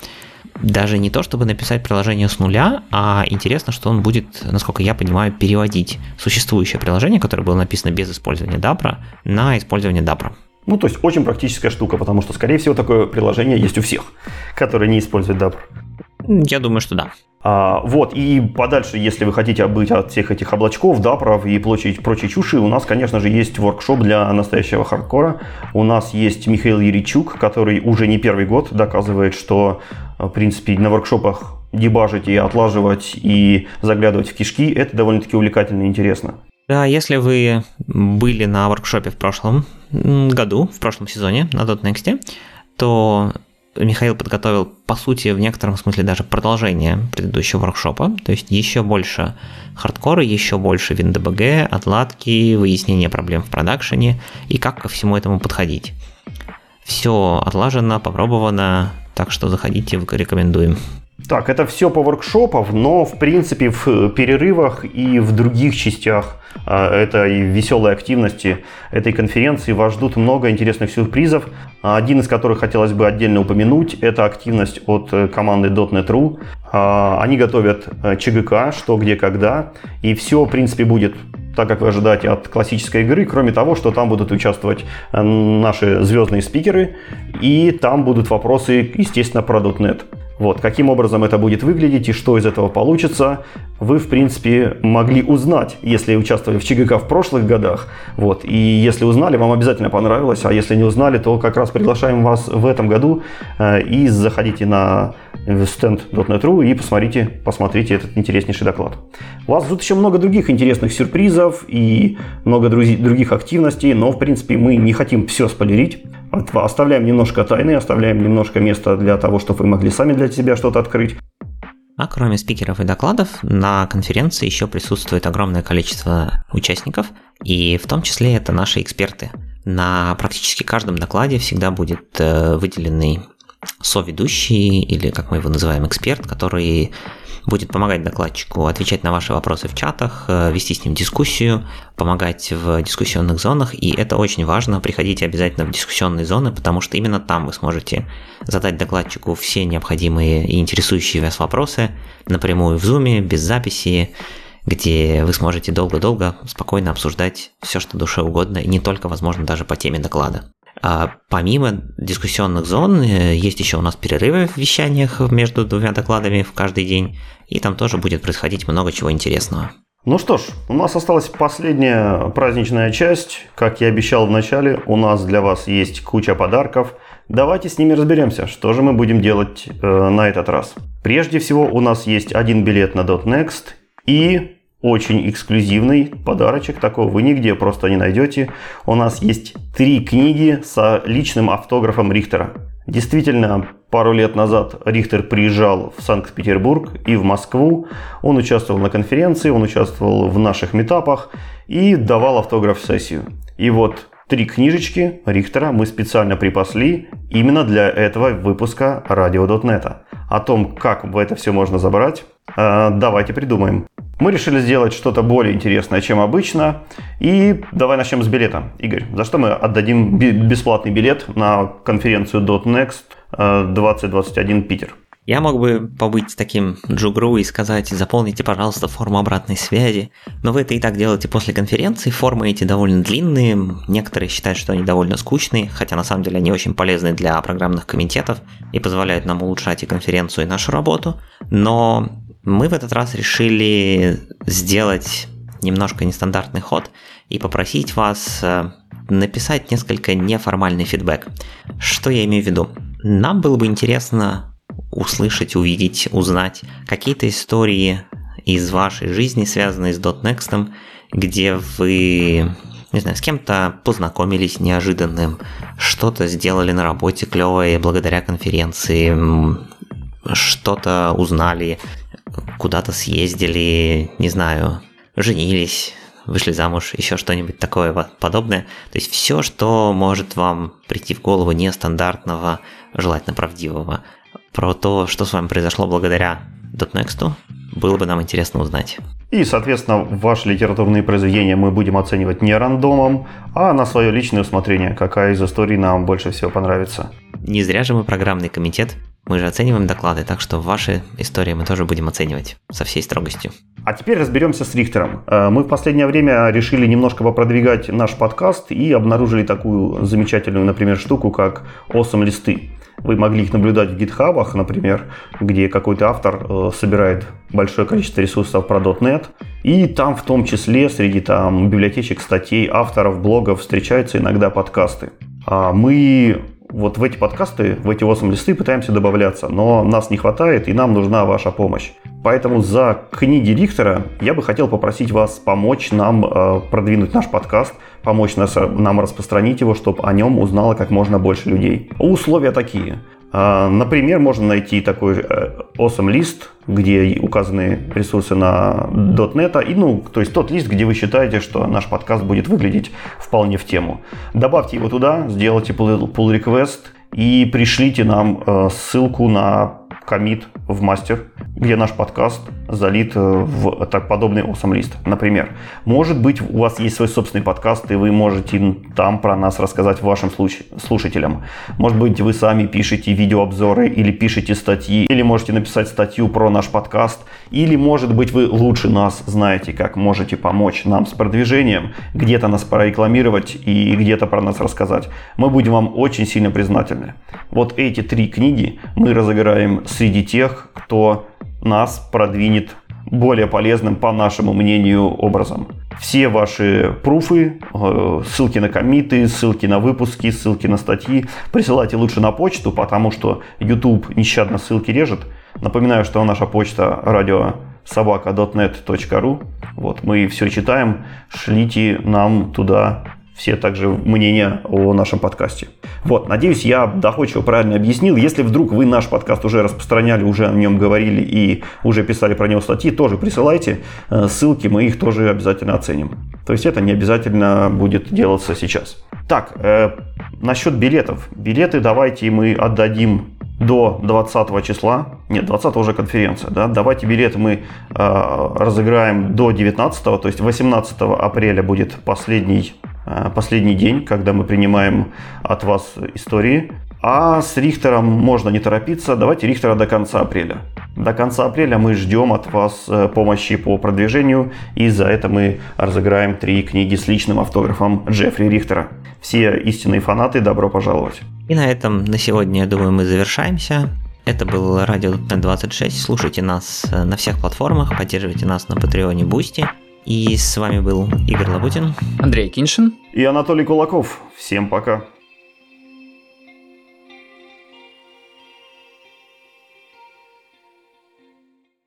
B: даже не то, чтобы написать приложение с нуля, а интересно, что он будет, насколько я понимаю, переводить существующее приложение, которое было написано без использования Dapper, на использование Dapper.
A: Ну, то есть очень практическая штука, потому что, скорее всего, такое приложение есть у всех, которые не используют Dapper.
B: Я думаю, что да.
A: А, вот, и подальше, если вы хотите быть от всех этих облачков, дапров и прочей, прочей чуши, у нас, конечно же, есть воркшоп для настоящего хардкора. У нас есть Михаил Еричук, который уже не первый год доказывает, что, в принципе, на воркшопах дебажить и отлаживать и заглядывать в кишки, это довольно-таки увлекательно и интересно.
B: Да, если вы были на воркшопе в прошлом году, в прошлом сезоне на .next, то Михаил подготовил, по сути, в некотором смысле даже продолжение предыдущего воркшопа, то есть еще больше хардкора, еще больше WinDBG, отладки, выяснения проблем в продакшене и как ко всему этому подходить. Все отлажено, попробовано, так что заходите, рекомендуем.
A: Так, это все по воркшопам, но в принципе в перерывах и в других частях а, этой веселой активности этой конференции вас ждут много интересных сюрпризов. Один из которых хотелось бы отдельно упомянуть, это активность от э, команды .NET.ru. А, они готовят э, ЧГК, что, где, когда, и все, в принципе, будет так, как вы ожидаете от классической игры, кроме того, что там будут участвовать э, наши звездные спикеры, и там будут вопросы, естественно, про .NET. Вот, каким образом это будет выглядеть и что из этого получится, вы, в принципе, могли узнать, если участвовали в ЧГК в прошлых годах. Вот, и если узнали, вам обязательно понравилось, а если не узнали, то как раз приглашаем вас в этом году э, и заходите на stand.net.ru и посмотрите, посмотрите этот интереснейший доклад. Вас ждут еще много других интересных сюрпризов и много других активностей, но, в принципе, мы не хотим все спойлерить. Оставляем немножко тайны, оставляем немножко места для того, чтобы вы могли сами для себя что-то открыть.
B: А кроме спикеров и докладов, на конференции еще присутствует огромное количество участников, и в том числе это наши эксперты. На практически каждом докладе всегда будет э, выделенный соведущий, или как мы его называем, эксперт, который будет помогать докладчику отвечать на ваши вопросы в чатах, э, вести с ним дискуссию, помогать в дискуссионных зонах, и это очень важно, приходите обязательно в дискуссионные зоны, потому что именно там вы сможете задать докладчику все необходимые и интересующие вас вопросы напрямую в зуме, без записи, где вы сможете долго-долго спокойно обсуждать все, что душе угодно, и не только, возможно, даже по теме доклада. А помимо дискуссионных зон, э, есть еще у нас перерывы в вещаниях между двумя докладами в каждый день, и там тоже будет происходить много чего интересного.
A: Ну что ж, у нас осталась последняя праздничная часть. Как я обещал в начале, у нас для вас есть куча подарков. Давайте с ними разберемся, что же мы будем делать э, на этот раз. Прежде всего у нас есть один билет на .next и очень эксклюзивный подарочек, такого вы нигде просто не найдете. У нас есть три книги с личным автографом Рихтера. Действительно, пару лет назад Рихтер приезжал в Санкт-Петербург и в Москву. Он участвовал на конференции, он участвовал в наших метапах и давал автограф-сессию. И вот три книжечки Рихтера мы специально припасли именно для этого выпуска Radio.net. О том, как это все можно забрать, э, давайте придумаем. Мы решили сделать что-то более интересное, чем обычно. И давай начнем с билета. Игорь, за что мы отдадим бесплатный билет на конференцию .next 2021 э, Питер?
B: Я мог бы побыть таким джугру и сказать, заполните, пожалуйста, форму обратной связи, но вы это и так делаете после конференции, формы эти довольно длинные, некоторые считают, что они довольно скучные, хотя на самом деле они очень полезны для программных комитетов и позволяют нам улучшать и конференцию, и нашу работу, но мы в этот раз решили сделать немножко нестандартный ход и попросить вас э, написать несколько неформальный фидбэк. Что я имею в виду? Нам было бы интересно услышать, увидеть, узнать какие-то истории из вашей жизни, связанные с .next, где вы не знаю, с кем-то познакомились неожиданным, что-то сделали на работе клевое благодаря конференции, что-то узнали, куда-то съездили, не знаю, женились, вышли замуж, еще что-нибудь такое подобное. То есть все, что может вам прийти в голову нестандартного, желательно правдивого, про то, что с вами произошло благодаря .next, было бы нам интересно узнать.
A: И, соответственно, ваши литературные произведения мы будем оценивать не рандомом, а на свое личное усмотрение, какая из историй нам больше всего понравится.
B: Не зря же мы программный комитет, мы же оцениваем доклады, так что ваши истории мы тоже будем оценивать со всей строгостью.
A: А теперь разберемся с Рихтером. Э, мы в последнее время решили немножко попродвигать наш подкаст и обнаружили такую замечательную, например, штуку, как awesome листы. Вы могли их наблюдать в гитхабах, например, где какой-то автор э, собирает большое количество ресурсов про .NET, и там в том числе среди там библиотечек, статей, авторов, блогов встречаются иногда подкасты. А мы вот в эти подкасты, в эти 8 листы пытаемся добавляться, но нас не хватает, и нам нужна ваша помощь. Поэтому за книги Рихтера я бы хотел попросить вас помочь нам э, продвинуть наш подкаст, помочь нас, нам распространить его, чтобы о нем узнало как можно больше людей. Условия такие. А, например, можно найти такой э, awesome лист, где указаны ресурсы на .NET, и, ну, то есть тот лист, где вы считаете, что наш подкаст будет выглядеть вполне в тему. Добавьте его туда, сделайте pull request и пришлите нам э, ссылку на комит в мастер, где наш подкаст залит э, в так подобный awesome лист. Например, может быть, у вас есть свой собственный подкаст, и вы можете там про нас рассказать вашим слушателям. Может быть, вы сами пишете видеообзоры или пишете статьи, или можете написать статью про наш подкаст, или, может быть, вы лучше нас знаете, как можете помочь нам с продвижением, где-то нас прорекламировать и где-то про нас рассказать. Мы будем вам очень сильно признательны. Вот эти три книги мы разыграем среди тех, кто нас продвинет более полезным, по нашему мнению, образом. Все ваши пруфы, э, ссылки на комиты, ссылки на выпуски, ссылки на статьи присылайте лучше на почту, потому что YouTube нещадно ссылки режет. Напоминаю, что наша почта радио собака.net.ru. Вот, мы все читаем, шлите нам туда все также мнения о нашем подкасте. Вот, надеюсь, я доходчиво правильно объяснил. Если вдруг вы наш подкаст уже распространяли, уже о нем говорили и уже писали про него статьи, тоже присылайте э, ссылки, мы их тоже обязательно оценим. То есть это не обязательно будет делаться сейчас. Так, э, насчет билетов. Билеты давайте мы отдадим до 20 числа, нет, 20 уже конференция, да, давайте билеты мы э, разыграем до 19, то есть 18 апреля будет последний последний день, когда мы принимаем от вас истории. А с Рихтером можно не торопиться. Давайте Рихтера до конца апреля. До конца апреля мы ждем от вас э, помощи по продвижению, и за это мы разыграем три книги с личным автографом Джеффри Рихтера. Все истинные фанаты, добро пожаловать.
B: И на этом на сегодня, я думаю, мы завершаемся. Это был Радио 26. Слушайте нас э, на всех платформах, поддерживайте нас на Patreon е, Boosty. И с вами был Игорь Лабутин,
C: Андрей Киншин
A: и Анатолий Кулаков. Всем пока.